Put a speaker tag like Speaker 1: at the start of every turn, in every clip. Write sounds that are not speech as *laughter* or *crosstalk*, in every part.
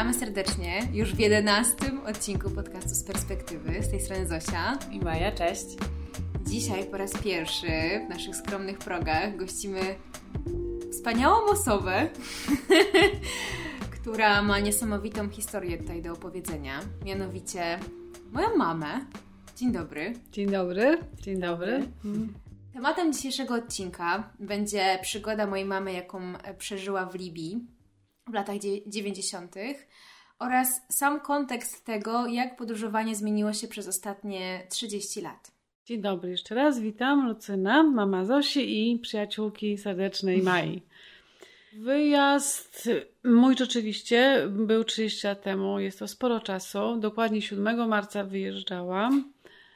Speaker 1: Witamy serdecznie już w jedenastym odcinku podcastu z perspektywy. Z tej strony Zosia.
Speaker 2: I Maja, cześć.
Speaker 1: Dzisiaj po raz pierwszy w naszych skromnych progach gościmy wspaniałą osobę, *laughs* która ma niesamowitą historię tutaj do opowiedzenia. Mianowicie moją mamę. Dzień dobry.
Speaker 2: Dzień dobry. Dzień dobry.
Speaker 1: Tematem dzisiejszego odcinka będzie przygoda mojej mamy, jaką przeżyła w Libii w latach 90. oraz sam kontekst tego, jak podróżowanie zmieniło się przez ostatnie 30 lat.
Speaker 2: Dzień dobry jeszcze raz. Witam Lucyna, mama Zosi i przyjaciółki serdecznej *laughs* Mai. Wyjazd mój rzeczywiście był 30 lat temu, jest to sporo czasu. Dokładnie 7 marca wyjeżdżałam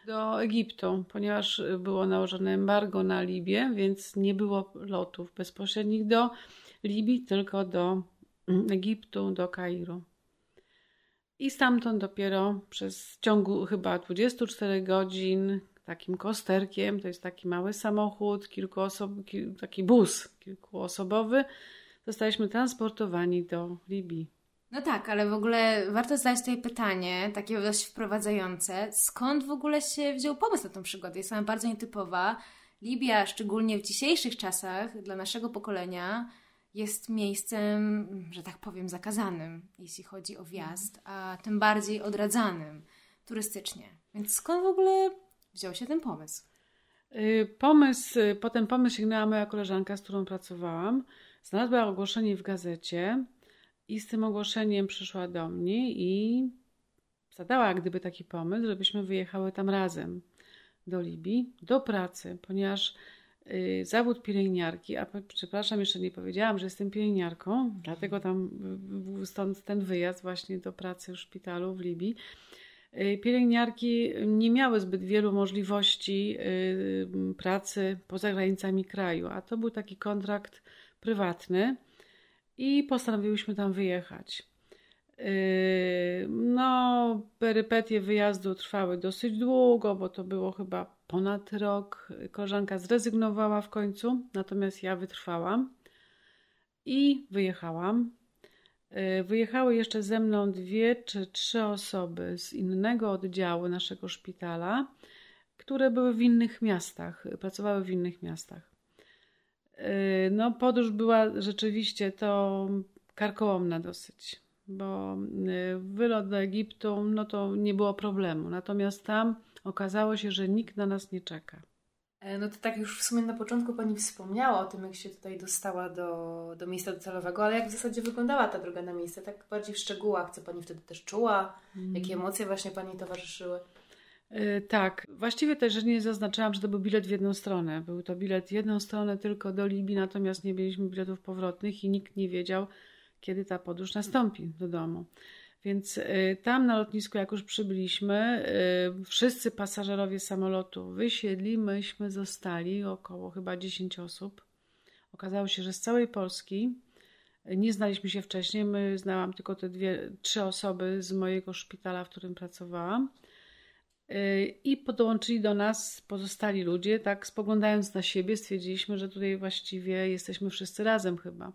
Speaker 2: do Egiptu, ponieważ było nałożone embargo na Libię, więc nie było lotów bezpośrednich do Libii, tylko do Egiptu, do Kairu. I stamtąd dopiero przez ciągu chyba 24 godzin takim kosterkiem, to jest taki mały samochód, kilkuosob, taki bus kilkuosobowy, zostaliśmy transportowani do Libii.
Speaker 1: No tak, ale w ogóle warto zadać tutaj pytanie, takie dość wprowadzające. Skąd w ogóle się wziął pomysł na tą przygodę? Jest ona bardzo nietypowa. Libia, szczególnie w dzisiejszych czasach, dla naszego pokolenia, jest miejscem, że tak powiem, zakazanym, jeśli chodzi o wjazd, a tym bardziej odradzanym turystycznie. Więc skąd w ogóle wziął się ten pomysł?
Speaker 2: Pomysł, po ten pomysł sięgnęła moja koleżanka, z którą pracowałam. Znalazła ogłoszenie w gazecie i z tym ogłoszeniem przyszła do mnie i zadała gdyby taki pomysł, żebyśmy wyjechały tam razem do Libii, do pracy, ponieważ y, zawód pielęgniarki, a przepraszam, jeszcze nie powiedziałam, że jestem pielęgniarką, dlatego tam stąd ten wyjazd właśnie do pracy w szpitalu w Libii. Y, pielęgniarki nie miały zbyt wielu możliwości y, pracy poza granicami kraju, a to był taki kontrakt prywatny i postanowiłyśmy tam wyjechać. No, perypetie wyjazdu trwały dosyć długo, bo to było chyba ponad rok. Koleżanka zrezygnowała w końcu, natomiast ja wytrwałam i wyjechałam. Wyjechały jeszcze ze mną dwie czy trzy osoby z innego oddziału naszego szpitala, które były w innych miastach, pracowały w innych miastach. No, podróż była rzeczywiście to karkołomna dosyć, bo wylot do Egiptu, no to nie było problemu. Natomiast tam okazało się, że nikt na nas nie czeka.
Speaker 3: No to tak już w sumie na początku Pani wspomniała o tym, jak się tutaj dostała do, do miejsca docelowego, ale jak w zasadzie wyglądała ta droga na miejsce, tak bardziej w szczegółach, co Pani wtedy też czuła, mm. jakie emocje właśnie Pani towarzyszyły?
Speaker 2: Tak, właściwie też nie zaznaczałam, że to był bilet w jedną stronę. Był to bilet w jedną stronę tylko do Libii, natomiast nie mieliśmy biletów powrotnych i nikt nie wiedział, kiedy ta podróż nastąpi do domu. Więc tam na lotnisku, jak już przybyliśmy, wszyscy pasażerowie samolotu wysiedli, myśmy zostali, około chyba 10 osób. Okazało się, że z całej Polski. Nie znaliśmy się wcześniej, my znałam tylko te dwie, trzy osoby z mojego szpitala, w którym pracowałam. I podłączyli do nas pozostali ludzie, tak spoglądając na siebie, stwierdziliśmy, że tutaj właściwie jesteśmy wszyscy razem chyba.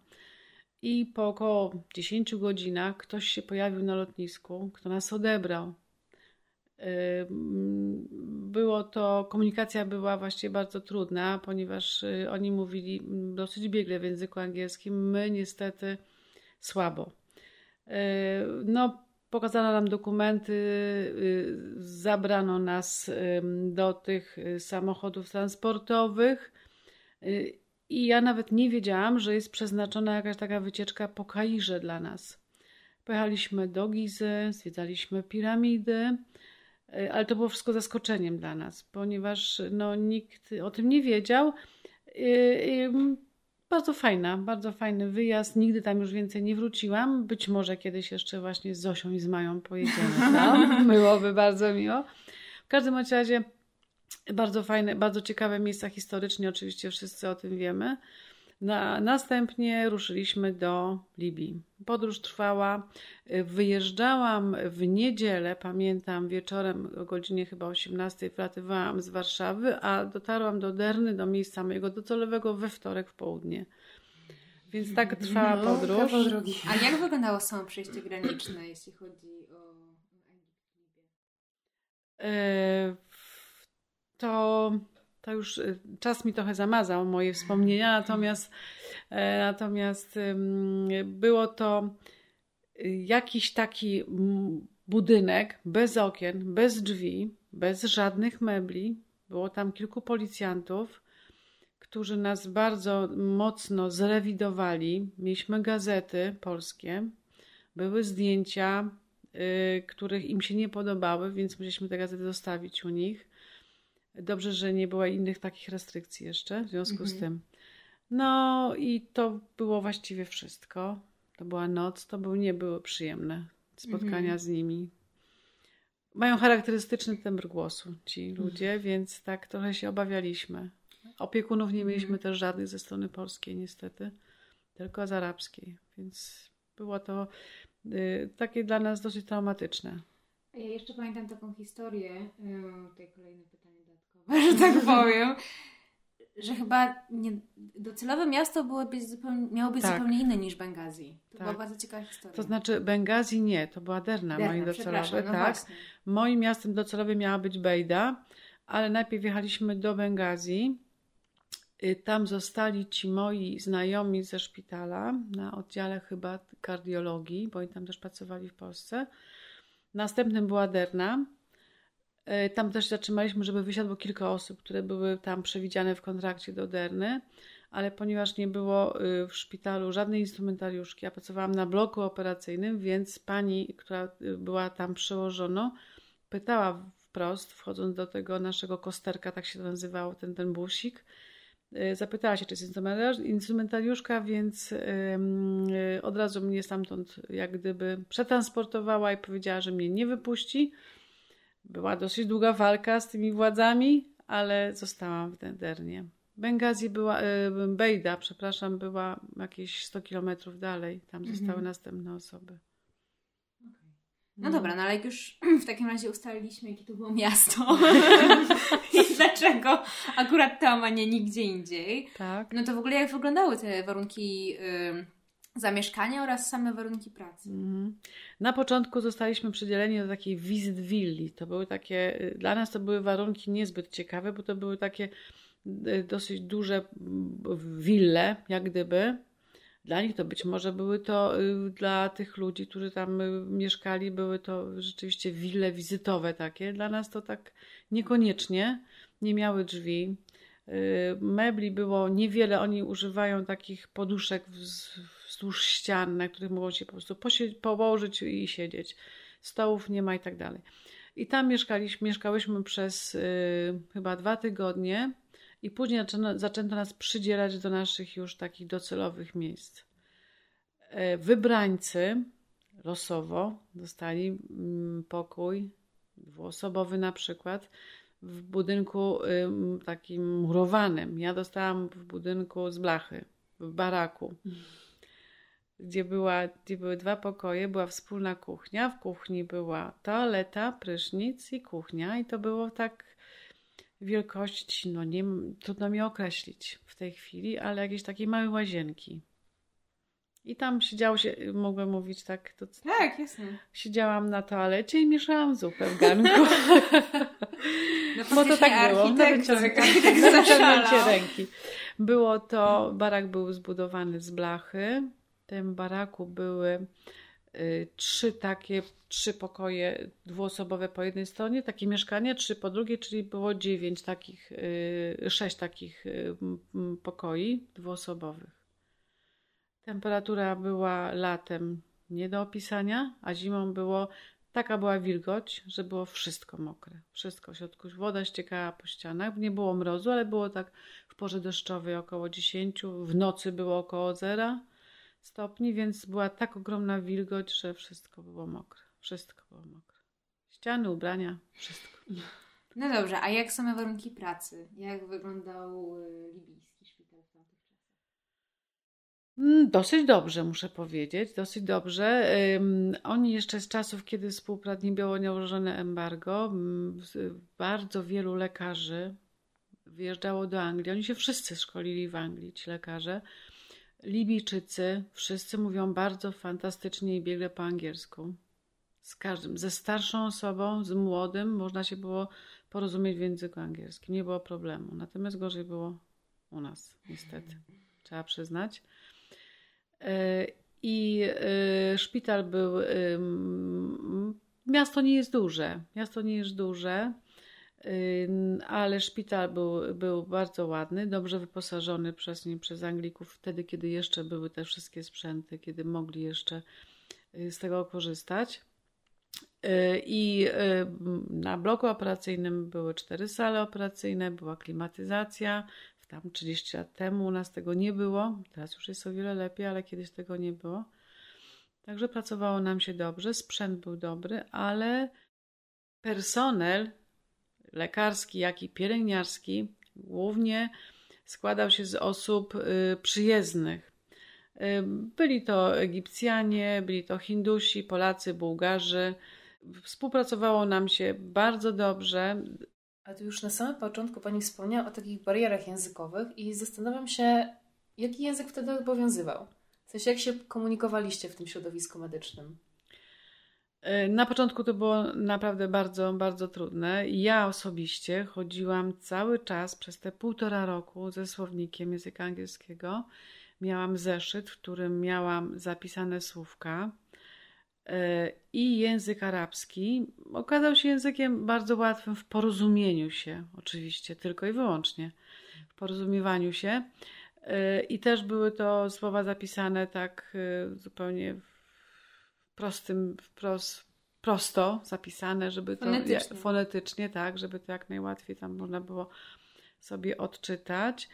Speaker 2: I po około 10 godzinach ktoś się pojawił na lotnisku, kto nas odebrał. Było to, komunikacja była właściwie bardzo trudna, ponieważ oni mówili dosyć biegle w języku angielskim, my niestety słabo. No, Pokazano nam dokumenty, y, zabrano nas do tych y, samochodów transportowych y, i ja nawet nie wiedziałam, że jest przeznaczona jakaś taka wycieczka po Kairze dla nas. Pojechaliśmy do Gizy, zwiedzaliśmy piramidy, ale to było wszystko zaskoczeniem dla nas, ponieważ no, nikt o tym nie wiedział. Bardzo fajna, bardzo fajny wyjazd. Nigdy tam już więcej nie wróciłam. Być może kiedyś jeszcze właśnie z Zosią i z Mają pojedziemy tam. *laughs* Byłoby bardzo miło. W każdym razie bardzo fajne, bardzo ciekawe miejsca historycznie, oczywiście wszyscy o tym wiemy. Na, następnie ruszyliśmy do Libii. Podróż trwała. Wyjeżdżałam w niedzielę, pamiętam, wieczorem o godzinie chyba 18 wlatywałam z Warszawy, a dotarłam do Derny, do miejsca mojego docelowego we wtorek w południe. Więc tak trwała no, podróż.
Speaker 1: A jak wyglądało samo przejście graniczne, jeśli chodzi o
Speaker 2: e, to, to już e, czas mi trochę zamazał moje wspomnienia, natomiast, e, natomiast było to jakiś taki budynek bez okien, bez drzwi, bez żadnych mebli. Było tam kilku policjantów którzy nas bardzo mocno zrewidowali. Mieliśmy gazety polskie, były zdjęcia, y, których im się nie podobały, więc musieliśmy te gazety zostawić u nich. Dobrze, że nie było innych takich restrykcji jeszcze w związku mhm. z tym. No i to było właściwie wszystko. To była noc, to był, nie były przyjemne spotkania mhm. z nimi. Mają charakterystyczny tembr głosu ci ludzie, mhm. więc tak trochę się obawialiśmy. Opiekunów nie mieliśmy mhm. też żadnych ze strony polskiej, niestety, tylko z arabskiej, więc było to y, takie dla nas dosyć traumatyczne.
Speaker 1: Ja jeszcze pamiętam taką historię, y, tutaj kolejne pytanie że tak *laughs* powiem, że chyba nie, docelowe miasto było być zupełnie, miało być tak. zupełnie inne niż Bengazi. To tak. była bardzo ciekawa historia.
Speaker 2: To znaczy Bengazi nie, to była Derna, Derna moje docelowe. No tak. Właśnie. Moim miastem docelowym miała być Bejda, ale najpierw jechaliśmy do Bengazi Y, tam zostali ci moi znajomi ze szpitala na oddziale chyba kardiologii, bo oni tam też pracowali w Polsce. Następnym była Derna. Y, tam też zatrzymaliśmy, żeby wysiadło kilka osób, które były tam przewidziane w kontrakcie do Derny, ale ponieważ nie było y, w szpitalu żadnej instrumentariuszki, ja pracowałam na bloku operacyjnym, więc pani, która była tam przełożoną, pytała wprost, wchodząc do tego naszego kosterka, tak się to nazywało, ten, ten busik, E, zapytała się, czy jest instrumentariuszka, więc e, od razu mnie stamtąd jak gdyby przetransportowała i powiedziała, że mnie nie wypuści. Była dosyć długa walka z tymi władzami, ale zostałam w Dendernie. Bengazi była, e, Bejda, przepraszam, była jakieś 100 kilometrów dalej. Tam mhm. zostały następne osoby.
Speaker 1: No, no dobra, no ale jak już *clears throat* w takim razie ustaliliśmy, jakie to było miasto *laughs* i dlaczego akurat tam, a nie nigdzie indziej, tak. no to w ogóle jak wyglądały te warunki y, zamieszkania oraz same warunki pracy? Mhm.
Speaker 2: Na początku zostaliśmy przydzieleni do takiej wizyt willi. To były takie, y, dla nas to były warunki niezbyt ciekawe, bo to były takie y, dosyć duże wille, jak gdyby, dla nich to być może były to y, dla tych ludzi, którzy tam mieszkali, były to rzeczywiście wille wizytowe takie. Dla nas to tak niekoniecznie. Nie miały drzwi. Mebli było niewiele. Oni używają takich poduszek wzdłuż ścian, na których mogą się po prostu położyć i siedzieć. Stołów nie ma i tak dalej. I tam mieszkaliśmy, mieszkałyśmy przez y, chyba dwa tygodnie. I później zaczęto, zaczęto nas przydzielać do naszych już takich docelowych miejsc. E, wybrańcy losowo dostali mm, pokój dwuosobowy na przykład w budynku takim murowanym. Ja dostałam w budynku z blachy, w baraku, gdzie, była, gdzie były dwa pokoje, była wspólna kuchnia. W kuchni była toaleta, prysznic i kuchnia i to było tak wielkości, no nie, trudno mi określić w tej chwili, ale jakieś takie małe łazienki. I tam siedziało się, mogłem mówić tak. To,
Speaker 1: tak, jasne.
Speaker 2: Siedziałam na toalecie i mieszałam zupę w garnku. *laughs* No, Bo to tak było. Na wyciągnięcie ręki. Było to, barak był zbudowany z blachy. Tym baraku były Y, trzy takie, trzy pokoje dwuosobowe po jednej stronie, takie mieszkanie, trzy po drugiej, czyli było dziewięć takich, y, sześć takich y, pokoi dwuosobowych. Temperatura była latem nie do opisania, a zimą było taka była wilgoć, że było wszystko mokre. Wszystko w środku. Woda ściekała po ścianach. Nie było mrozu, ale było tak w porze deszczowej około 10, w nocy było około zera stopni, więc była tak ogromna wilgoć, że wszystko było mokre. Wszystko było mokre. Ściany, ubrania, wszystko.
Speaker 1: No dobrze, a jak same warunki pracy? Jak wyglądał y, libijski szpital w tamtych czasach?
Speaker 2: Dosyć dobrze, muszę powiedzieć, dosyć dobrze. Oni jeszcze z czasów, kiedy współprawnie było nałożone embargo, bardzo wielu lekarzy wyjeżdżało do Anglii. Oni się wszyscy szkolili w Anglii, ci lekarze Libijczycy wszyscy mówią bardzo fantastycznie i biegle po angielsku. Z każdym, ze starszą osobą, z młodym można się było porozumieć w języku angielskim. Nie było problemu. Natomiast gorzej było u nas, niestety. Trzeba przyznać. E, I e, szpital był. Miasto nie jest duże. Miasto nie jest duże ale szpital był, był bardzo ładny, dobrze wyposażony przez, nie, przez Anglików, wtedy, kiedy jeszcze były te wszystkie sprzęty, kiedy mogli jeszcze y, z tego korzystać. Y, I y, na bloku operacyjnym były cztery sale operacyjne, była klimatyzacja. Tam 30 lat temu u nas tego nie było. Teraz już jest o wiele lepiej, ale kiedyś tego nie było. Także pracowało nam się dobrze, sprzęt był dobry, ale personel lekarski, jak i pielęgniarski głównie składał się z osób y, przyjezdnych. Y, byli to Egipcjanie, byli to Hindusi, Polacy, Bułgarzy. Współpracowało nam się bardzo dobrze.
Speaker 3: A tu już na samym początku Pani wspomniała o takich barierach językowych i zastanawiam się, jaki język wtedy obowiązywał? W sensie, jak się komunikowaliście w tym środowisku medycznym?
Speaker 2: E, na początku to było naprawdę bardzo, bardzo trudne. Ja osobiście chodziłam cały czas przez te półtora roku ze słownikiem języka angielskiego. Miałam zeszyt, w którym miałam zapisane słówka e, i język arabski okazał się językiem bardzo łatwym w porozumieniu się, oczywiście, tylko i wyłącznie w porozumiewaniu się. E, I też były to słowa zapisane tak zupełnie prostym, wprost, prosto zapisane, żeby to
Speaker 1: fonetycznie.
Speaker 2: fonetycznie, tak, żeby to jak najłatwiej tam można było sobie odczytać.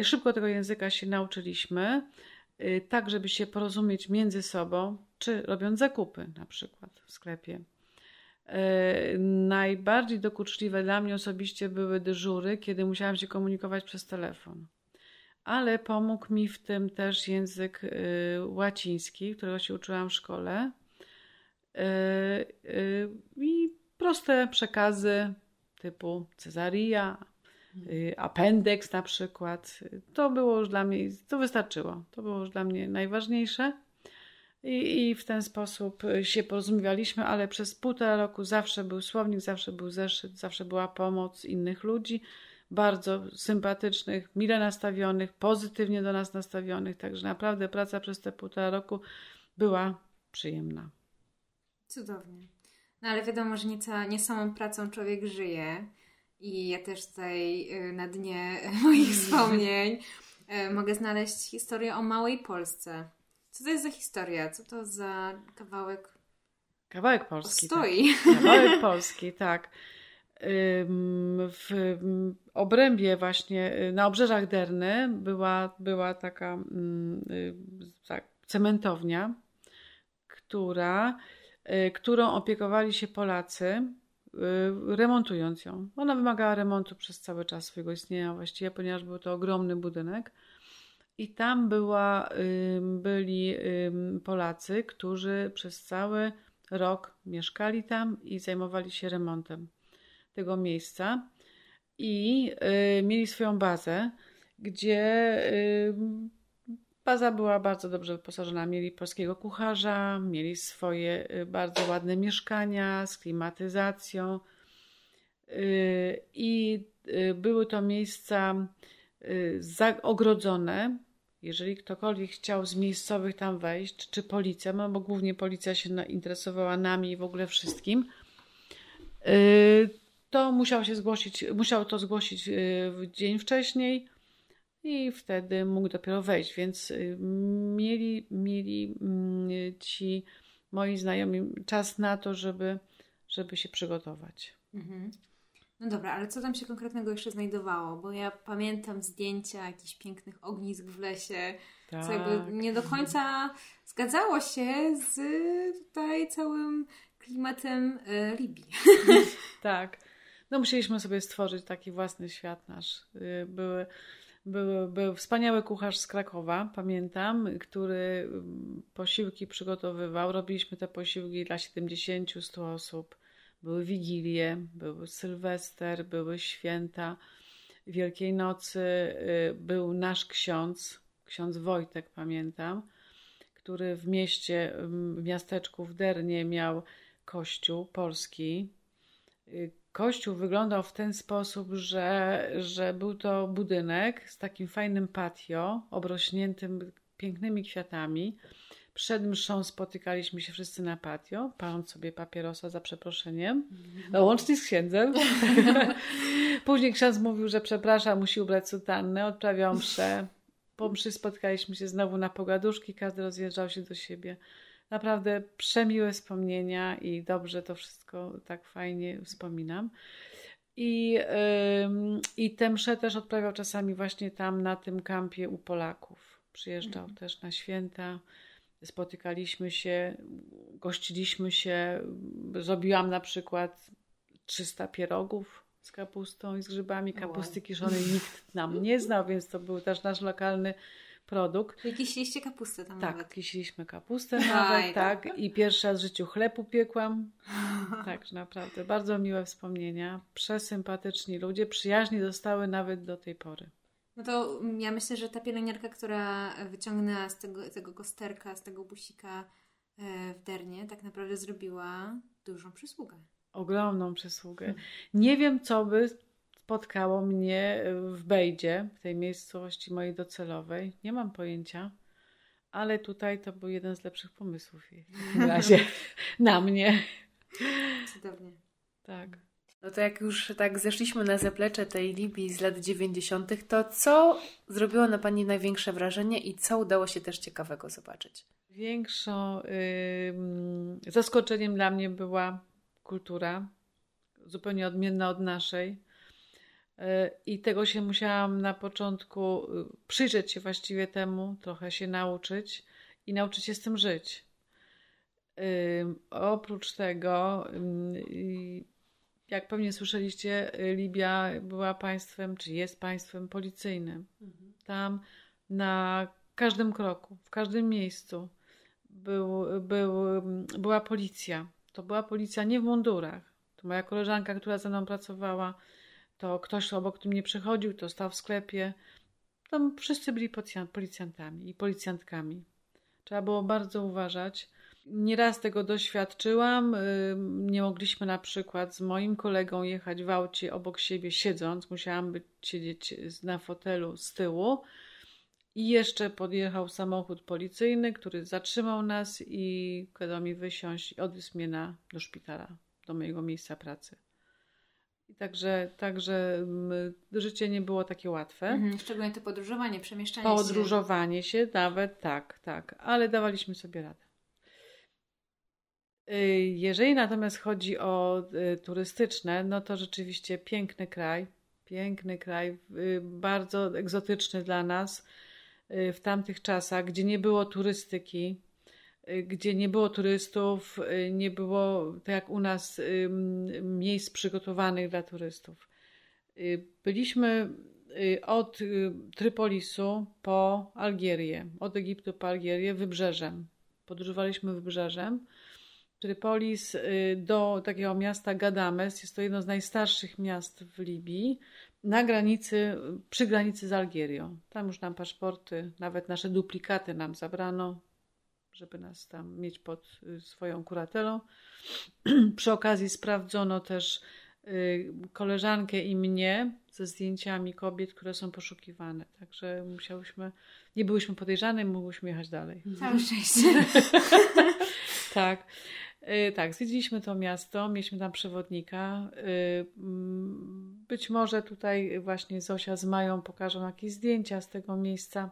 Speaker 2: Y, szybko tego języka się nauczyliśmy, y, tak żeby się porozumieć między sobą, czy robiąc zakupy na przykład w sklepie. Y, najbardziej dokuczliwe dla mnie osobiście były dyżury, kiedy musiałam się komunikować przez telefon. Ale pomógł mi w tym też język łaciński, którego się uczyłam w szkole Yy, yy, i proste przekazy typu cesaria, yy, appendeks na przykład. To było już dla mnie, to wystarczyło. To było już dla mnie najważniejsze. I, I w ten sposób się porozumiewaliśmy, ale przez półtora roku zawsze był słownik, zawsze był zeszyt, zawsze była pomoc innych ludzi, bardzo sympatycznych, mile nastawionych, pozytywnie do nas nastawionych. Także naprawdę praca przez te półtora roku była przyjemna.
Speaker 1: Cudownie. No ale wiadomo, że nie, ca- nie samą pracą człowiek żyje. I ja też tutaj y, na dnie *laughs* moich wspomnień y, mogę znaleźć historię o małej Polsce. Co to jest za historia? Co to za kawałek?
Speaker 2: Kawałek Polski.
Speaker 1: Stoi.
Speaker 2: Tak. Kawałek Polski, tak. W obrębie właśnie, y, na obrzeżach Derny była, była taka mm, tak, cementownia, która Y, którą opiekowali się Polacy, y, remontując ją. Ona wymagała remontu przez cały czas swojego istnienia właściwie, ponieważ był to ogromny budynek. I tam była, byli Polacy, którzy przez cały rok mieszkali tam i zajmowali się remontem tego miejsca. I y, mieli swoją bazę, gdzie Baza była bardzo dobrze wyposażona. Mieli polskiego kucharza, mieli swoje y, bardzo ładne mieszkania z klimatyzacją. Y, I y, były to miejsca ogrodzone. Jeżeli ktokolwiek chciał z miejscowych tam wejść, czy policja, no bo głównie policja się interesowała nami i w ogóle wszystkim, to musiał się zgłosić, musiał to zgłosić w dzień wcześniej i wtedy mógł dopiero wejść, więc y, mieli, mieli mm, ci moi znajomi czas na to, żeby, żeby się przygotować. Mhm.
Speaker 1: No dobra, ale co tam się konkretnego jeszcze znajdowało? Bo ja pamiętam zdjęcia jakichś pięknych ognisk w lesie, tak. co jakby nie do końca zgadzało się z tutaj całym klimatem y, Libii.
Speaker 2: tak. No musieliśmy sobie stworzyć taki własny świat nasz. Y, były był, był wspaniały kucharz z Krakowa, pamiętam, który mm, posiłki przygotowywał. Robiliśmy te posiłki dla 70-100 osób. Były wigilie, był Sylwester, były święta Wielkiej Nocy. Y, był nasz ksiądz, ksiądz Wojtek, pamiętam, który w mieście, w miasteczku w Dernie miał kościół polski. Kościół wyglądał w ten sposób, że, że był to budynek z takim fajnym patio, obrośniętym pięknymi kwiatami. Przed mszą spotykaliśmy się wszyscy na patio, paląc sobie papierosa za przeproszeniem, no, łącznie z księdzem. *laughs* Później ksiądz mówił, że przepraszam, musi ubrać sutannę, odprawiał mszę. Po mszy spotkaliśmy się znowu na pogaduszki, każdy rozjeżdżał się do siebie. Naprawdę przemiłe wspomnienia i dobrze to wszystko tak fajnie wspominam. I, yy, i tę mszę też odprawiał czasami właśnie tam na tym kampie u Polaków. Przyjeżdżał mhm. też na święta spotykaliśmy się, gościliśmy się. Zrobiłam na przykład 300 pierogów z kapustą i z grzybami. Kapusty kiszonej nikt nam nie znał, więc to był też nasz lokalny produkt.
Speaker 1: Czyli kisiliście kapustę tam
Speaker 2: tak,
Speaker 1: nawet?
Speaker 2: kisiliśmy kapustę nawet, tak. I pierwszy raz w życiu chleb upiekłam. *laughs* tak, naprawdę. Bardzo miłe wspomnienia. Przesympatyczni ludzie. Przyjaźni zostały nawet do tej pory.
Speaker 1: No to ja myślę, że ta pielęgniarka, która wyciągnęła z tego, tego kosterka, z tego busika e, w dernie, tak naprawdę zrobiła dużą przysługę.
Speaker 2: Ogromną przysługę. Hmm. Nie wiem, co by spotkało mnie w Bejdzie, w tej miejscowości mojej docelowej. Nie mam pojęcia, ale tutaj to był jeden z lepszych pomysłów w *laughs* razie na mnie.
Speaker 1: Cudownie.
Speaker 2: Tak.
Speaker 3: No to jak już tak zeszliśmy na zaplecze tej Libii z lat 90., to co zrobiło na Pani największe wrażenie i co udało się też ciekawego zobaczyć?
Speaker 2: Większą yy, zaskoczeniem dla mnie była kultura, zupełnie odmienna od naszej. I tego się musiałam na początku y, przyjrzeć się właściwie temu, trochę się nauczyć i nauczyć się z tym żyć. Oprócz tego jak pewnie słyszeliście, Libia była państwem, czy jest państwem policyjnym. Mhm. Tam na każdym kroku, w każdym miejscu był, był, była policja. To była policja nie w mundurach. To moja koleżanka, która ze mną pracowała, to ktoś obok mnie przechodził, to stał w sklepie. Tam wszyscy byli policjantami i policjantkami. Trzeba było bardzo uważać Nieraz tego doświadczyłam. Nie mogliśmy na przykład z moim kolegą jechać w aucie obok siebie siedząc. Musiałam być, siedzieć na fotelu z tyłu. I jeszcze podjechał samochód policyjny, który zatrzymał nas i kazał mi wysiąść i odwiózł mnie na, do szpitala, do mojego miejsca pracy. I także, także życie nie było takie łatwe.
Speaker 1: Mhm, szczególnie to podróżowanie, przemieszczanie
Speaker 2: podróżowanie się. Podróżowanie się, nawet tak, tak, ale dawaliśmy sobie radę. Y, jeżeli natomiast chodzi o y, turystyczne, no to rzeczywiście piękny kraj, piękny kraj, y, bardzo egzotyczny dla nas w tamtych czasach, gdzie nie było turystyki, gdzie nie było turystów, nie było, tak jak u nas, miejsc przygotowanych dla turystów. Byliśmy od Trypolisu po Algierię, od Egiptu po Algierię wybrzeżem. Podróżowaliśmy wybrzeżem Trypolis y, do takiego miasta Gadames. Jest to jedno z najstarszych miast w Libii, na granicy, przy granicy z Algierią. Tam już nam paszporty, nawet nasze duplikaty nam zabrano, żeby nas tam mieć pod y, swoją kuratelą. *clears throat* przy okazji sprawdzono też y, koleżankę i mnie ze zdjęciami kobiet, które są poszukiwane. Także musiałyśmy, nie byłyśmy podejrzane, mogłyśmy jechać dalej.
Speaker 1: Całe szczęście. *laughs* *laughs*
Speaker 2: tak. Y, tak, zwiedziliśmy to miasto, mieliśmy tam przewodnika. Mm, być może tutaj właśnie Zosia z Mają pokażą jakieś zdjęcia z tego miejsca,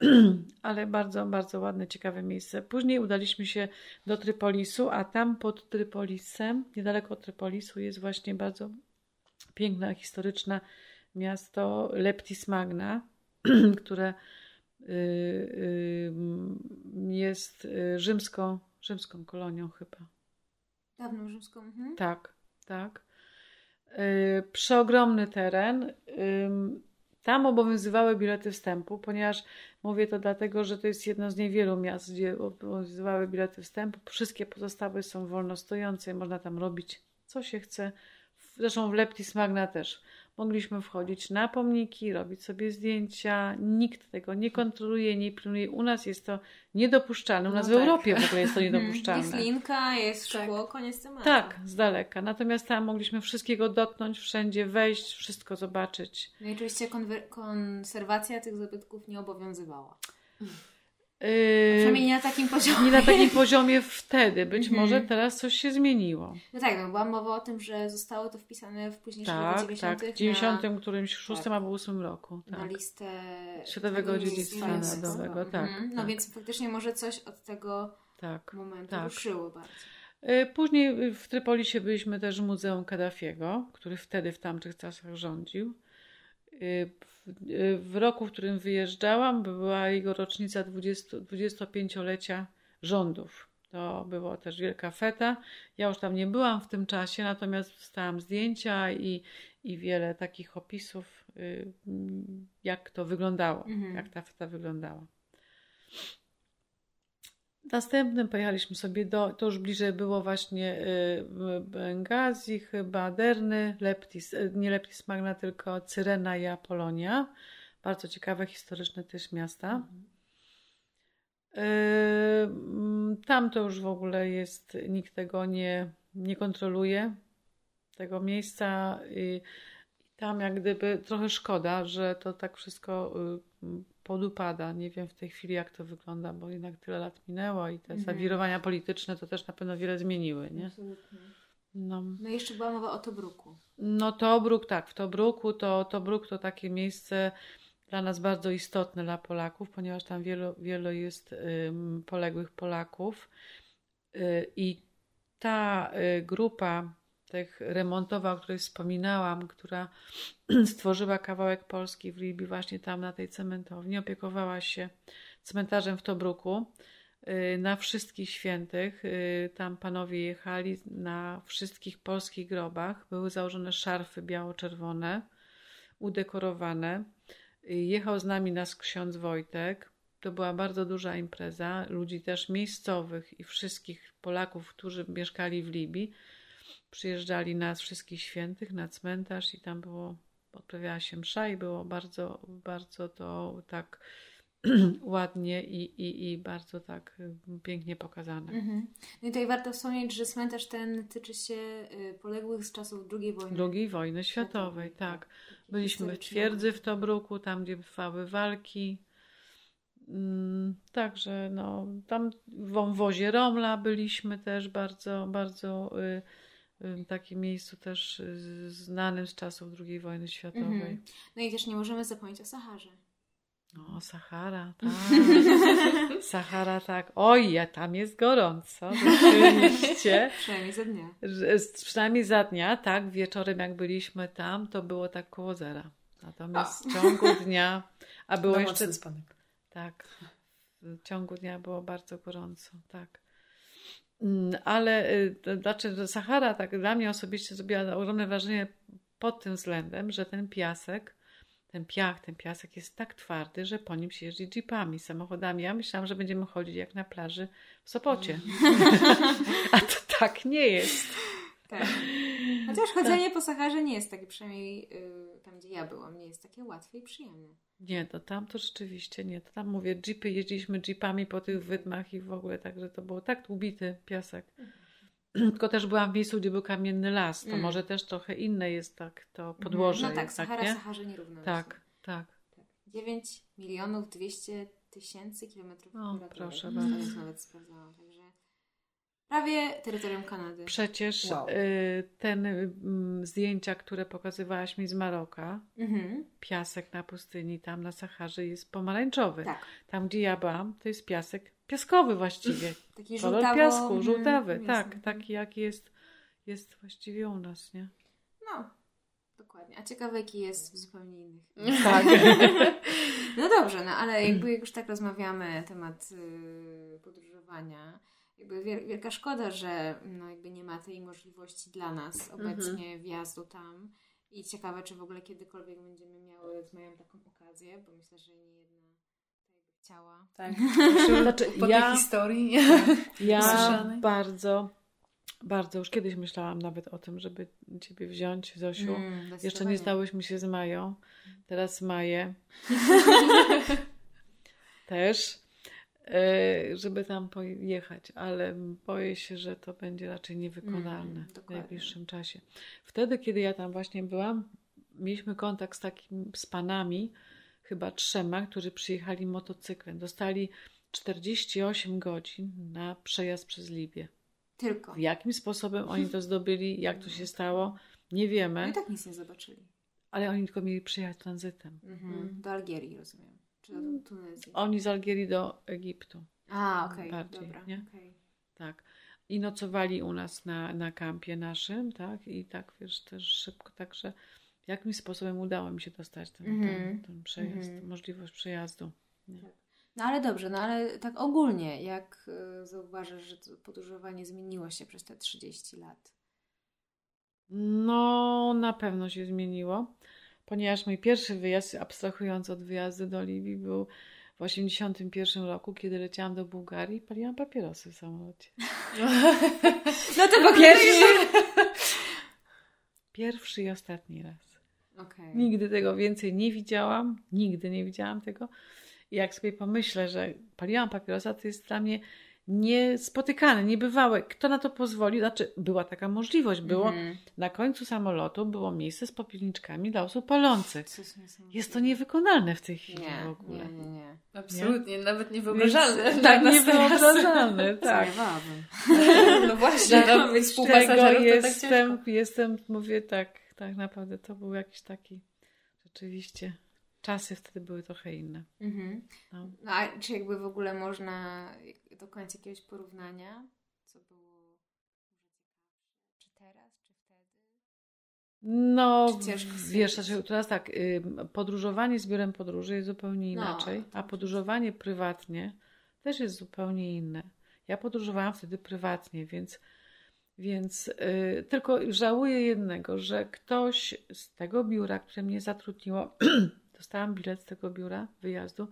Speaker 2: *clears throat* ale bardzo, bardzo ładne, ciekawe miejsce. Później udaliśmy się do Trypolisu, a tam pod Trypolisem, niedaleko od Trypolisu, jest właśnie bardzo piękne, historyczne miasto Leptis Magna, *clears throat* które y, jest rzymską rzymską kolonią chyba.
Speaker 1: Dawną rzymską. Mhm.
Speaker 2: Tak, tak. Przeogromny teren. Tam obowiązywały bilety wstępu, ponieważ mówię to dlatego, że to jest jedno z niewielu miast, gdzie obowiązywały bilety wstępu. Wszystkie pozostałe są wolno stojące, można tam robić co się chce zresztą w Leptis Magna też. Mogliśmy wchodzić na pomniki, robić sobie zdjęcia. Nikt tego nie kontroluje, nie pilnuje. U nas jest to niedopuszczalne. U nas
Speaker 3: No
Speaker 2: w
Speaker 3: tak.
Speaker 2: Europie w ogóle jest to
Speaker 1: Jest
Speaker 2: niedopuszczalne.
Speaker 1: linka, jest
Speaker 3: Tak.
Speaker 1: szkło, koniec tematu.
Speaker 2: Tak, z daleka. Natomiast tam mogliśmy wszystkiego dotknąć, wszędzie wejść, wszystko zobaczyć.
Speaker 1: No i oczywiście konserwacja tych zabytków nie obowiązywała.
Speaker 2: Yy,
Speaker 1: Przynajmniej nie na takim poziomie.
Speaker 2: nie na takim poziomie wtedy. Być
Speaker 1: Mhm.
Speaker 2: może teraz coś się zmieniło.
Speaker 1: No tak, no była mowa o tym, że zostało to wpisane w późniejszych latach
Speaker 2: Tak,
Speaker 1: 90.
Speaker 2: tak. W 90 którymś
Speaker 1: Tak.
Speaker 2: szóstym albo ósmym roku.
Speaker 1: na, na
Speaker 2: Tak.
Speaker 1: listę
Speaker 2: Światowego Dziedzictwa. Narodowego, tak,
Speaker 1: Mhm. No
Speaker 2: tak.
Speaker 1: więc faktycznie może coś od tego
Speaker 2: tak.
Speaker 1: momentu
Speaker 2: tak.
Speaker 1: ruszyło bardzo.
Speaker 2: Y, Później w Trypolisie byliśmy też w Muzeum Kaddafiego, który wtedy w tamtych czasach rządził. Y, W, y, w roku, w którym wyjeżdżałam, była jego rocznica 20, 25-lecia rządów. To była też wielka feta. Ja już tam nie byłam w tym czasie, natomiast wstałam zdjęcia i, i wiele takich opisów, y, jak to wyglądało,
Speaker 1: Mhm.
Speaker 2: jak ta feta wyglądała. Następnym pojechaliśmy sobie do, to już bliżej było właśnie y, Bengazi, chyba Derny, Leptis, y, nie Leptis Magna, tylko Cyrena i Apolonia. Bardzo ciekawe, historyczne też miasta. Y, Tam to już w ogóle jest, nikt tego nie, nie kontroluje, tego miejsca. I tam jak gdyby trochę szkoda, że to tak wszystko podupada. Nie wiem w tej chwili, jak to wygląda, bo jednak tyle lat minęło i te
Speaker 1: Mhm.
Speaker 2: zawirowania polityczne to też na pewno wiele zmieniły, nie?
Speaker 1: Absolutnie.
Speaker 2: No,
Speaker 1: No jeszcze była mowa o Tobruku.
Speaker 2: no Tobruk, tak, w Tobruku to Tobruk to takie miejsce dla nas bardzo istotne dla Polaków, ponieważ tam wielu, wielu jest ym, poległych Polaków Y, i ta y, grupa tych remontowa, o której wspominałam, która *clears throat* stworzyła kawałek Polski w Libii właśnie tam na tej cementowni, opiekowała się cmentarzem w Tobruku y, na wszystkich świętych. y, Tam panowie jechali na wszystkich polskich grobach. Były założone szarfy biało-czerwone, udekorowane. Y, Jechał z nami nasz ksiądz Wojtek. To była bardzo duża impreza. Ludzi też miejscowych i wszystkich Polaków, którzy mieszkali w Libii, przyjeżdżali na wszystkich świętych, na cmentarz i tam było, odprawiała się msza i było bardzo, bardzo to tak *clears throat* ładnie i, i, i bardzo tak y, pięknie pokazane.
Speaker 1: Mhm. No i tutaj warto wspomnieć, że cmentarz ten tyczy się y, poległych z czasów II wojny.
Speaker 2: II wojny światowej, tak.
Speaker 1: Taki
Speaker 2: Byliśmy w twierdzy w. Tobruku, tam gdzie trwały walki. Mm, Także no, tam w wąwozie Romla byliśmy też bardzo, bardzo y, takim miejscu też y, znanym z czasów II wojny światowej.
Speaker 1: Mhm. No i też nie możemy zapomnieć o Saharze.
Speaker 2: O, Sahara, *laughs* tak. Sahara, tak. Oj, ja tam jest gorąco, *laughs* rzeczywiście.
Speaker 1: Przynajmniej za dnia.
Speaker 2: Że- Przynajmniej za dnia, tak, wieczorem jak byliśmy tam, to było tak koło zera. Natomiast w ciągu dnia, a było
Speaker 3: No,
Speaker 2: jeszcze,
Speaker 3: spanek.
Speaker 2: tak, w ciągu dnia było bardzo gorąco, tak. Mm, Ale y, to znaczy, Sahara tak dla mnie osobiście zrobiła ogromne wrażenie pod tym względem, że ten piasek, ten piach, ten piasek jest tak twardy, że po nim się jeździ jeepami, samochodami. Ja myślałam, że będziemy chodzić jak na plaży w Sopocie. *laughs* A to tak nie jest.
Speaker 1: Tak. Chociaż chodzenie po Saharze nie jest takie, przynajmniej y, tam, ja byłam, nie jest takie łatwe i przyjemne.
Speaker 2: Nie, to tam to rzeczywiście nie. To tam mówię, jeepy, jeździliśmy jeepami po tych wydmach i w ogóle, także to było tak ubity piasek. *clears throat* Tylko też byłam w miejscu, gdzie był kamienny las. To
Speaker 1: Mm.
Speaker 2: może też trochę inne jest tak to podłoże.
Speaker 1: No tak,
Speaker 2: jest
Speaker 1: Sahara
Speaker 2: takie.
Speaker 1: Saharze nierówno.
Speaker 2: Tak, tak.
Speaker 1: 9 milionów 200 tysięcy kilometrów kwadratowych.
Speaker 2: proszę
Speaker 1: Teraz
Speaker 2: bardzo.
Speaker 1: nawet sprawdzałam, także prawie terytorium Kanady.
Speaker 2: Przecież
Speaker 3: Wow.
Speaker 2: y, ten y, mm, zdjęcia, które pokazywałaś mi z Maroka,
Speaker 1: Mhm.
Speaker 2: piasek na pustyni, tam na Saharze jest pomarańczowy.
Speaker 1: Tak,
Speaker 2: Tam, gdzie ja byłam, to jest piasek piaskowy właściwie.
Speaker 1: taki
Speaker 2: Kolor
Speaker 1: żółtawo...
Speaker 2: piasku,
Speaker 1: mhm,
Speaker 2: żółtawy,
Speaker 1: jasne.
Speaker 2: tak, taki jaki jest, jest właściwie u nas, nie?
Speaker 1: No, dokładnie. A ciekawe, jaki jest w zupełnie innych.
Speaker 2: Tak. *laughs*
Speaker 1: No dobrze, no ale jakby jak już tak rozmawiamy na temat y, podróżowania, jakby wiel- wielka szkoda, że no jakby nie ma tej możliwości dla nas obecnie wjazdu tam i ciekawe, czy w ogóle kiedykolwiek będziemy miały, mają taką okazję, bo myślę, że nie jedna chciała.
Speaker 3: Tak. *laughs*
Speaker 2: Znaczy,
Speaker 3: po
Speaker 2: ja-
Speaker 3: tej historii.
Speaker 2: Ja
Speaker 3: Usłyszanej.
Speaker 2: bardzo Bardzo, już kiedyś myślałam nawet o tym, żeby Ciebie wziąć, Zosiu.
Speaker 1: Mm,
Speaker 2: Jeszcze nie znałyśmy się z Mają. Teraz Maję. *laughs* Też. E, Żeby tam pojechać, ale boję się, że to będzie raczej niewykonalne
Speaker 1: Mm,
Speaker 2: w najbliższym czasie. Wtedy, kiedy ja tam właśnie byłam, mieliśmy kontakt z takim, z panami, chyba trzema, którzy przyjechali motocyklem. Dostali 48 godzin na przejazd przez Libię.
Speaker 1: Tylko.
Speaker 2: Jakim sposobem oni to zdobyli, jak to się stało, nie wiemy,
Speaker 1: No i tak nic nie zobaczyli.
Speaker 2: ale oni tylko mieli przyjechać tranzytem.
Speaker 1: Mhm. Do Algierii, rozumiem. Czy do Tunezji.
Speaker 2: Oni z Algierii do Egiptu.
Speaker 1: A, okej,
Speaker 2: bardziej,
Speaker 1: dobra.
Speaker 2: nie?
Speaker 1: okej.
Speaker 2: Tak. I nocowali u nas na, na kampie naszym, tak? I tak, wiesz, też szybko, także jakimś sposobem udało mi się dostać ten, ten,
Speaker 1: Mhm.
Speaker 2: ten przejazd,
Speaker 1: Mhm.
Speaker 2: możliwość przejazdu.
Speaker 1: No ale dobrze, no ale tak ogólnie, jak y, zauważasz, że podróżowanie zmieniło się przez te 30 lat?
Speaker 2: No, na pewno się zmieniło, ponieważ mój pierwszy wyjazd, abstrahując od wyjazdu do Libii, był w 1981 roku, kiedy leciałam do Bułgarii i paliłam papierosy w samolocie. *laughs*
Speaker 1: No to
Speaker 2: Pierwszy, *laughs* pierwszy i ostatni raz.
Speaker 1: Okej.
Speaker 2: Nigdy tego więcej nie widziałam, nigdy nie widziałam tego. I jak sobie pomyślę, że paliłam papierosa, to jest dla mnie niespotykane, niebywałe. Kto na to pozwolił? Znaczy, była taka możliwość. Było
Speaker 1: Mhm.
Speaker 2: na końcu samolotu było miejsce z popielniczkami dla osób palących. Jest to niewykonalne w tej chwili
Speaker 1: Nie,
Speaker 2: w ogóle.
Speaker 1: nie, nie, nie.
Speaker 3: Absolutnie, nawet
Speaker 2: Więc,
Speaker 3: niewyobrażalne. dla *laughs*
Speaker 2: tak, niewyobrażalne, tak.
Speaker 3: No właśnie, no, mieć współpasażerów to tak
Speaker 2: jestem,
Speaker 3: ciężko.
Speaker 2: jestem, mówię tak, tak naprawdę to był jakiś taki, rzeczywiście, czasy wtedy były trochę inne.
Speaker 1: Mhm.
Speaker 2: No.
Speaker 1: No a czy jakby w ogóle można dokonać jakiegoś porównania? Co było czy teraz, czy wtedy?
Speaker 2: No,
Speaker 1: Czy
Speaker 2: wiesz, znaczy teraz tak, podróżowanie z biurem podróży jest zupełnie
Speaker 1: No,
Speaker 2: inaczej,
Speaker 1: to
Speaker 2: a podróżowanie prywatnie też jest zupełnie inne. Ja podróżowałam wtedy prywatnie, więc, więc y, tylko żałuję jednego, że ktoś z tego biura, które mnie zatrudniło, *clears throat* dostałam bilet z tego biura wyjazdu,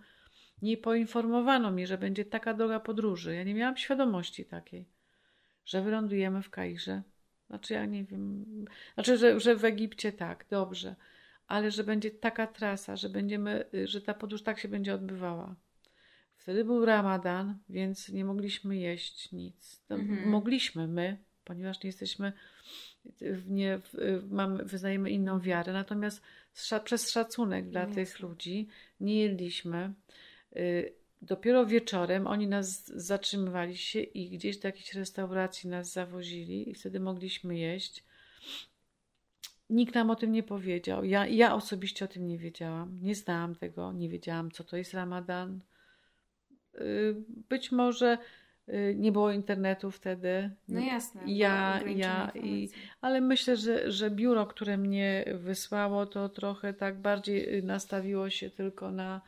Speaker 2: nie poinformowano mnie, że będzie taka droga podróży. Ja nie miałam świadomości takiej, że wylądujemy w Kairze. Znaczy, ja nie wiem. Znaczy, że, że w Egipcie tak, dobrze, ale że będzie taka trasa, że będziemy, y, że ta podróż tak się będzie odbywała. Wtedy był Ramadan, więc nie mogliśmy jeść nic. No,
Speaker 1: Mhm.
Speaker 2: Mogliśmy my, ponieważ nie jesteśmy, nie, mamy, wyznajemy inną wiarę, natomiast przez szacunek dla
Speaker 1: Jasne.
Speaker 2: tych ludzi nie jedliśmy. Y, Dopiero wieczorem oni nas zatrzymywali się i gdzieś do jakiejś restauracji nas zawozili i wtedy mogliśmy jeść. Nikt nam o tym nie powiedział. Ja, ja osobiście o tym nie wiedziałam. Nie znałam tego, nie wiedziałam, co to jest Ramadan. Y, Być może nie było internetu wtedy.
Speaker 1: No jasne.
Speaker 2: Ja, ja i, ale myślę, że, że biuro, które mnie wysłało, to trochę tak bardziej y, nastawiło się tylko na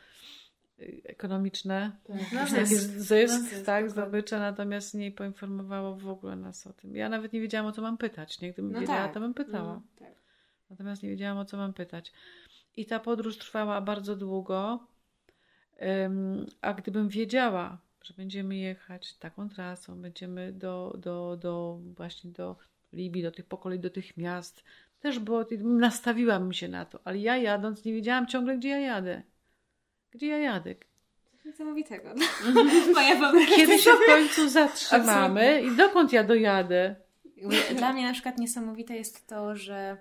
Speaker 2: y, ekonomiczne
Speaker 3: Tak. No, zysk.
Speaker 2: zysk,
Speaker 3: No, zysk,
Speaker 2: tak, zdobycze, natomiast nie poinformowało w ogóle nas o tym. Ja nawet nie wiedziałam, o co mam pytać. Nie? Gdybym
Speaker 1: No
Speaker 2: wiedziała,
Speaker 1: tak.
Speaker 2: to bym pytała.
Speaker 3: No.
Speaker 1: Tak.
Speaker 2: Natomiast nie wiedziałam, o co mam pytać. I ta podróż trwała bardzo długo. A gdybym wiedziała, że będziemy jechać taką trasą, będziemy do, do, do właśnie do Libii, do tych pokoleń, do tych miast, też było, nastawiłam się na to, ale ja jadąc nie wiedziałam ciągle, gdzie ja jadę. Gdzie ja jadę?
Speaker 1: Coś niesamowitego. *laughs* Moja wyobraźnia.
Speaker 2: Kiedy się w końcu zatrzymamy i dokąd ja dojadę?
Speaker 1: Dla mnie na przykład niesamowite jest to, że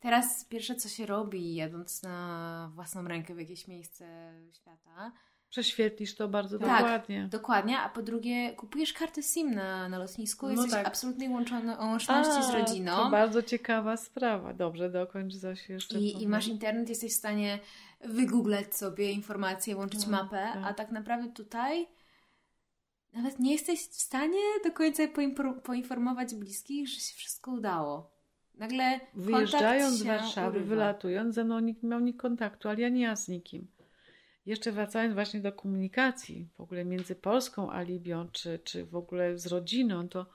Speaker 1: teraz pierwsze co się robi, jadąc na własną rękę w jakieś miejsce świata,
Speaker 2: Prześwietlisz to bardzo
Speaker 1: Tak.
Speaker 2: dokładnie.
Speaker 1: dokładnie, a po drugie kupujesz kartę SIM na, na lotnisku,
Speaker 3: No
Speaker 1: jesteś
Speaker 3: tak.
Speaker 1: absolutnie łączony o łączności z
Speaker 2: A,
Speaker 1: rodziną.
Speaker 2: To bardzo ciekawa sprawa. Dobrze, dokończ coś jeszcze.
Speaker 1: I, I masz internet, jesteś w stanie wygooglać sobie informacje, łączyć
Speaker 2: No,
Speaker 1: mapę,
Speaker 2: tak.
Speaker 1: a tak naprawdę tutaj nawet nie jesteś w stanie do końca poinfor- poinformować bliskich, że się wszystko udało. Nagle
Speaker 2: Wyjeżdżając z Warszawy,
Speaker 1: urywa.
Speaker 2: wylatując, ze mną nikt nie miał nikt kontaktu, ale ja nie ja z nikim. Jeszcze wracając właśnie do komunikacji, w ogóle między Polską a Libią, czy, czy w ogóle z rodziną, to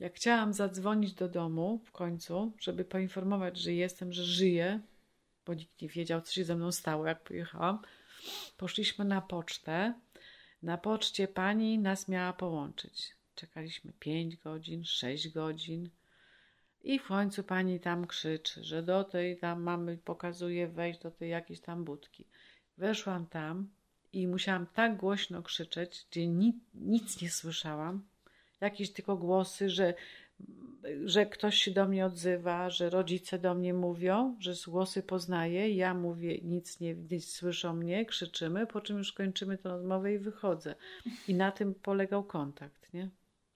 Speaker 2: jak chciałam zadzwonić do domu w końcu, żeby poinformować, że jestem, że żyję, bo nikt nie wiedział, co się ze mną stało, jak pojechałam, poszliśmy na pocztę. Na poczcie pani nas miała połączyć. Czekaliśmy 5 godzin, 6 godzin. I w końcu pani tam krzyczy, że do tej tam mamy, pokazuje wejść do tej jakiejś tam budki. Weszłam tam i musiałam tak głośno krzyczeć, gdzie ni nic nie słyszałam. Jakieś tylko głosy, że, że ktoś się do mnie odzywa, że rodzice do mnie mówią, że głosy poznaję. Ja mówię, nic nie nic słyszą mnie, krzyczymy, po czym już kończymy tę rozmowę i wychodzę. I na tym polegał kontakt, nie?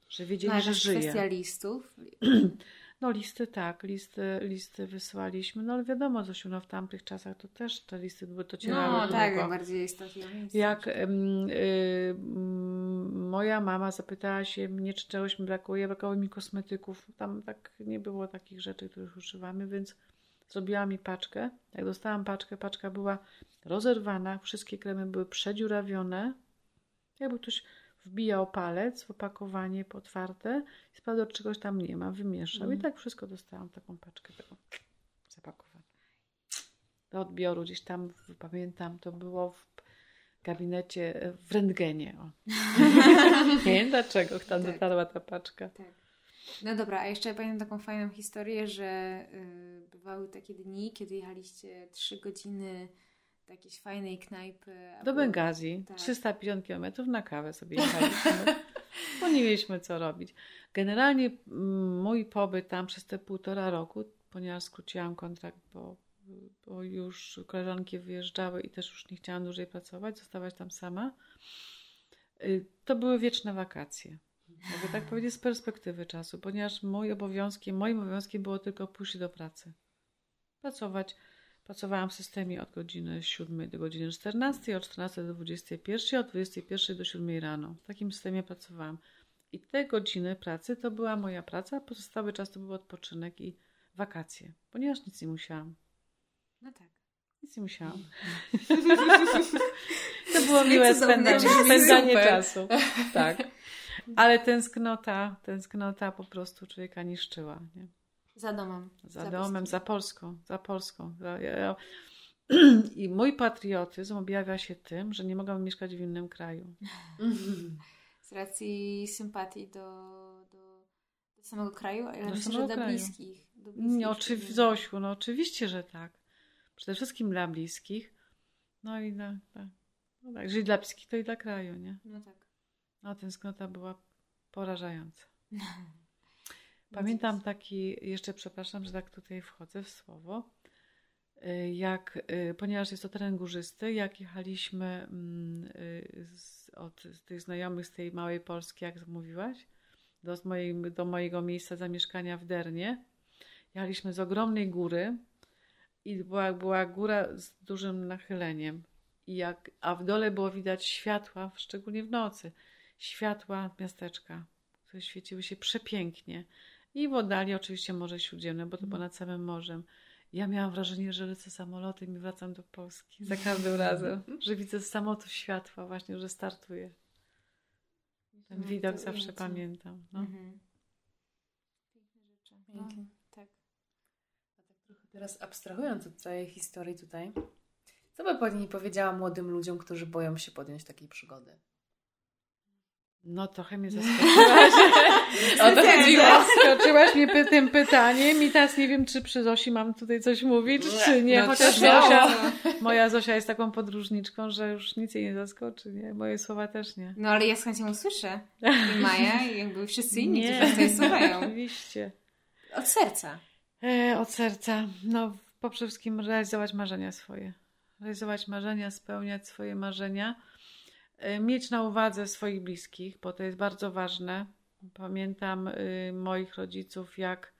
Speaker 2: Że wiedzieli,
Speaker 1: No,
Speaker 2: że żyję.
Speaker 1: kwestia listów. *clears throat*
Speaker 2: No listy tak, listy, listy wysłaliśmy, no ale wiadomo Zosiu, no w tamtych czasach to też te listy były docierały
Speaker 1: No tak,
Speaker 2: długo.
Speaker 1: bardziej istotnie.
Speaker 2: Jak y, mm, moja mama zapytała się mnie, czy czegoś mi brakuje, brakowało mi kosmetyków, tam tak nie było takich rzeczy, których używamy, więc zrobiła mi paczkę. Jak dostałam paczkę, paczka była rozerwana, wszystkie kremy były przedziurawione, jakby ktoś wbijał palec w opakowanie potwarte i czy czegoś tam nie ma, wymieszał. I
Speaker 1: Mhm.
Speaker 2: tak wszystko dostałam, taką paczkę taką zapakowaną. Do odbioru gdzieś tam, pamiętam, to było w gabinecie, e, w rentgenie. O. *laughs* nie wiem dlaczego tam
Speaker 1: Tak.
Speaker 2: dotarła ta paczka.
Speaker 1: Tak. No dobra, a jeszcze pamiętam taką fajną historię, że y, bywały takie dni, kiedy jechaliście trzy godziny do jakiejś fajnej knajpy.
Speaker 2: Do Bengazji,
Speaker 1: Tak.
Speaker 2: 350 km na kawę sobie *laughs* jechaliśmy, bo nie mieliśmy co robić. Generalnie mm, mój pobyt tam przez te półtora roku, ponieważ skróciłam kontrakt, bo, bo już koleżanki wyjeżdżały i też już nie chciałam dłużej pracować, zostawać tam sama, y, to były wieczne wakacje. Mogę tak powiedzieć z perspektywy czasu, ponieważ moim obowiązkiem, moim obowiązkiem było tylko pójść do pracy. Pracować. Pracowałam w systemie od godziny 7 do godziny 14, od 14 do 21, od 21 do 7 rano. W takim systemie pracowałam. I te godziny pracy to była moja praca, a pozostały czas to był odpoczynek i wakacje, ponieważ nic nie musiałam.
Speaker 1: No tak.
Speaker 2: Nic nie musiałam. *laughs* To było miłe spędzanie, czasu. Tak. Ale tęsknota, tęsknota po prostu człowieka niszczyła. Nie?
Speaker 1: Za domem.
Speaker 2: Za domem,
Speaker 1: bliskim.
Speaker 2: za Polską, za Polską. Za, ja, ja. *clears throat* I mój patriotyzm objawia się tym, że nie mogę mieszkać w innym kraju. *laughs*
Speaker 1: Z racji sympatii do, do, do samego kraju, ale
Speaker 2: Do
Speaker 1: myślę, że dla bliskich. Do bliskich
Speaker 2: Nie,
Speaker 1: ludzi.
Speaker 2: Zosiu, no oczywiście, że tak. Przede wszystkim dla bliskich. No i dla, dla, no tak, jeżeli dla bliskich, to i dla kraju, nie?
Speaker 1: No tak.
Speaker 2: No, tęsknota była porażająca. *laughs* Pamiętam taki, jeszcze przepraszam, że tak tutaj wchodzę w słowo, y, jak, y, ponieważ jest to teren górzysty, jak jechaliśmy mm, y, z, od tych znajomych z tej małej Polski, jak mówiłaś, do, mojej, do mojego miejsca zamieszkania w Dernie, jechaliśmy z ogromnej góry i była, była góra z dużym nachyleniem. I jak, a w dole było widać światła, szczególnie w nocy, światła miasteczka, które świeciły się przepięknie. I w oddali oczywiście Morze Śródziemne, bo to było nad samym morzem. Ja miałam wrażenie, że lecę samolotem i wracam do Polski za każdym razem, *laughs* że widzę samolotu światła właśnie, że startuję. Ten
Speaker 1: No,
Speaker 2: widok zawsze
Speaker 1: wiecie.
Speaker 2: pamiętam. No.
Speaker 1: Mhm. Piękne rzeczy. No,
Speaker 3: Pięknie.
Speaker 1: tak.
Speaker 3: A tak trochę teraz abstrahując od całej historii tutaj, co by Pani powiedziała młodym ludziom, którzy boją się podjąć takiej przygody?
Speaker 2: No trochę mnie zaskoczyłaś. *laughs*
Speaker 3: O to chodziło.
Speaker 2: Zaskoczyłaś mnie py- tym pytaniem i teraz nie wiem, czy przy Zosi mam tutaj coś mówić, czy nie.
Speaker 3: No,
Speaker 2: Chociaż. Zosia, moja Zosia jest taką podróżniczką, że już nic jej nie zaskoczy, nie? Moje słowa też nie.
Speaker 1: No ale ja z chęcią usłyszę. I *laughs* Maja, i jakby wszyscy inni,
Speaker 2: Nie.
Speaker 1: którzy tutaj słuchają. *laughs*
Speaker 2: Oczywiście.
Speaker 1: Od serca.
Speaker 2: E, od serca. No, poprzede wszystkim realizować marzenia swoje. Realizować marzenia, spełniać swoje marzenia. E, mieć na uwadze swoich bliskich, bo to jest bardzo ważne. Pamiętam y, moich rodziców, jak,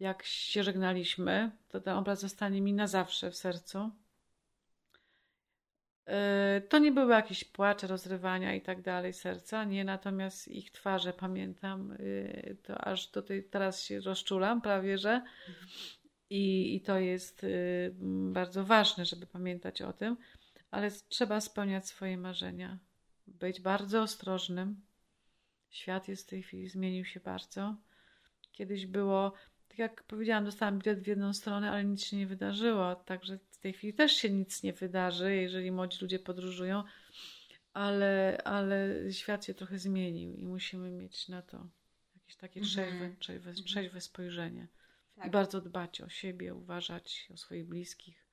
Speaker 2: jak się żegnaliśmy. To ten obraz zostanie mi na zawsze w sercu. E, To nie były jakieś płacze, rozrywania i tak dalej serca, nie, natomiast ich twarze pamiętam, y, to aż do tej, teraz się rozczulam prawie, że i, i to jest y, bardzo ważne, żeby pamiętać o tym, ale trzeba spełniać swoje marzenia, być bardzo ostrożnym. Świat jest w tej chwili, zmienił się bardzo. Kiedyś było, tak jak powiedziałam, dostałam bilet w jedną stronę, ale nic się nie wydarzyło, także w tej chwili też się nic nie wydarzy, jeżeli młodzi ludzie podróżują, ale, ale świat się trochę zmienił i musimy mieć na to jakieś takie
Speaker 1: Mhm.
Speaker 2: trzeźwe, trzeźwe,
Speaker 1: Mhm.
Speaker 2: trzeźwe spojrzenie. I
Speaker 1: Tak.
Speaker 2: bardzo dbać o siebie, uważać o swoich bliskich,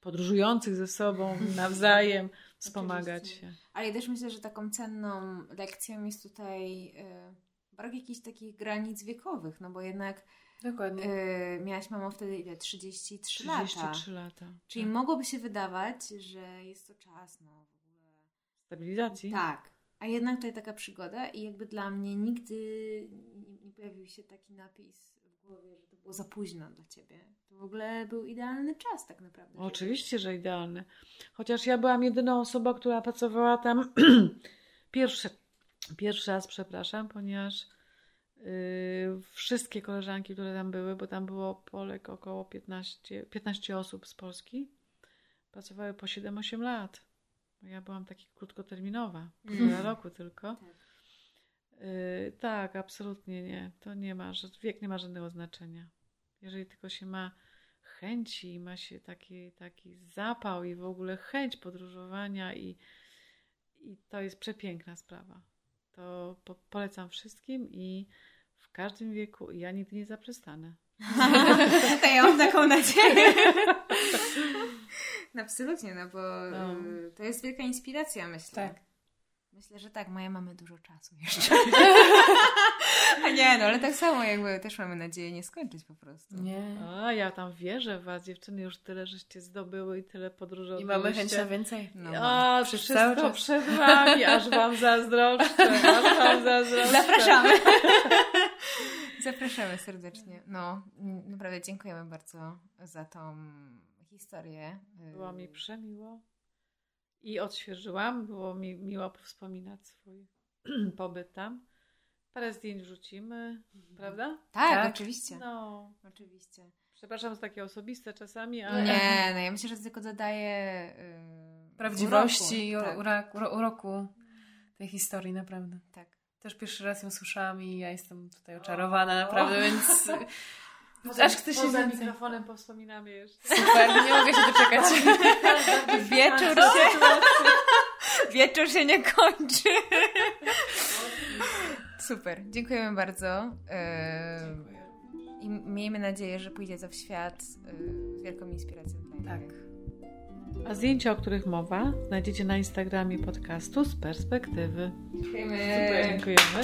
Speaker 2: podróżujących ze sobą *laughs* nawzajem, wspomagać
Speaker 1: Oczywiście.
Speaker 2: się.
Speaker 1: Ale ja też myślę, że taką cenną lekcją jest tutaj e, brak jakichś takich granic wiekowych, no bo jednak
Speaker 3: Dokładnie.
Speaker 1: e, miałaś mamo wtedy ile? 33, lata.
Speaker 2: 33 lata.
Speaker 1: Czyli
Speaker 2: tak.
Speaker 1: mogłoby się wydawać, że jest to czas, no w ogóle.
Speaker 2: Stabilizacji.
Speaker 1: Tak. A jednak tutaj taka przygoda i jakby dla mnie nigdy nie, nie pojawił się taki napis głowie, że to było za późno dla ciebie. To w ogóle był idealny czas tak naprawdę.
Speaker 2: Oczywiście, że idealny. Chociaż ja byłam jedyną osobą, która pracowała tam *clears throat* pierwszy, pierwszy raz, przepraszam, ponieważ yy, wszystkie koleżanki, które tam były, bo tam było Polek około 15, 15 osób z Polski, pracowały po 7-8 lat. Ja byłam taki krótkoterminowa, półtora
Speaker 1: Mm.
Speaker 2: roku tylko.
Speaker 1: Tak.
Speaker 2: Yy, tak, absolutnie nie. To nie ma, że wiek nie ma żadnego znaczenia. Jeżeli tylko się ma chęci, i ma się taki, taki zapał i w ogóle chęć podróżowania i, i to jest przepiękna sprawa. To po, polecam wszystkim i w każdym wieku i ja nigdy nie zaprzestanę. *laughs*
Speaker 1: to ja mam taką nadzieję. No *laughs* absolutnie, no bo
Speaker 2: No.
Speaker 1: y, to jest wielka inspiracja, myślę.
Speaker 3: Tak.
Speaker 1: Myślę, że tak, moje mamy dużo czasu *laughs* jeszcze. *laughs* A nie, no ale tak samo jakby też mamy nadzieję nie skończyć po prostu.
Speaker 3: Nie.
Speaker 2: A ja tam wierzę w was, dziewczyny, już tyle żeście zdobyły i tyle podróżowałyście.
Speaker 3: I mamy chęć na więcej.
Speaker 1: No.
Speaker 2: A,
Speaker 3: Przez
Speaker 2: wszystko
Speaker 3: cały czas.
Speaker 2: przed wami, aż wam zazdroszczę, aż wam zazdroszczę.
Speaker 1: Zapraszamy. *laughs* Zapraszamy serdecznie. No, naprawdę dziękujemy bardzo za tą historię.
Speaker 2: Było mi przemiło i odświeżyłam. Było mi miło wspominać swój *clears throat* pobyt tam. Parę zdjęć wrzucimy, prawda?
Speaker 1: Tak,
Speaker 3: Tak.
Speaker 1: oczywiście.
Speaker 2: No,
Speaker 1: Oczywiście.
Speaker 2: przepraszam za takie osobiste czasami, ale
Speaker 1: Nie, no ja myślę, że to tylko dodaje y,
Speaker 3: Prawdziwości i
Speaker 1: uroku.
Speaker 3: uro-
Speaker 1: Tak,
Speaker 3: uro- uroku tej historii, naprawdę.
Speaker 1: tak.
Speaker 3: Też pierwszy raz ją słyszałam i ja jestem tutaj oczarowana, naprawdę, więc *laughs*
Speaker 2: poza,
Speaker 3: aż chce się więcej.
Speaker 2: mikrofonem powspominamy jeszcze.
Speaker 3: super, nie mogę się doczekać. *laughs*
Speaker 1: Wieczór się, wieczór się nie kończy. Super, dziękujemy bardzo. Y, I miejmy nadzieję, że pójdzie to w świat y, z wielką inspiracją dla
Speaker 3: Tak.
Speaker 2: A zdjęcia, o których mowa, znajdziecie na Instagramie podcastu z perspektywy.
Speaker 1: Dziękujemy.
Speaker 2: Super, dziękujemy.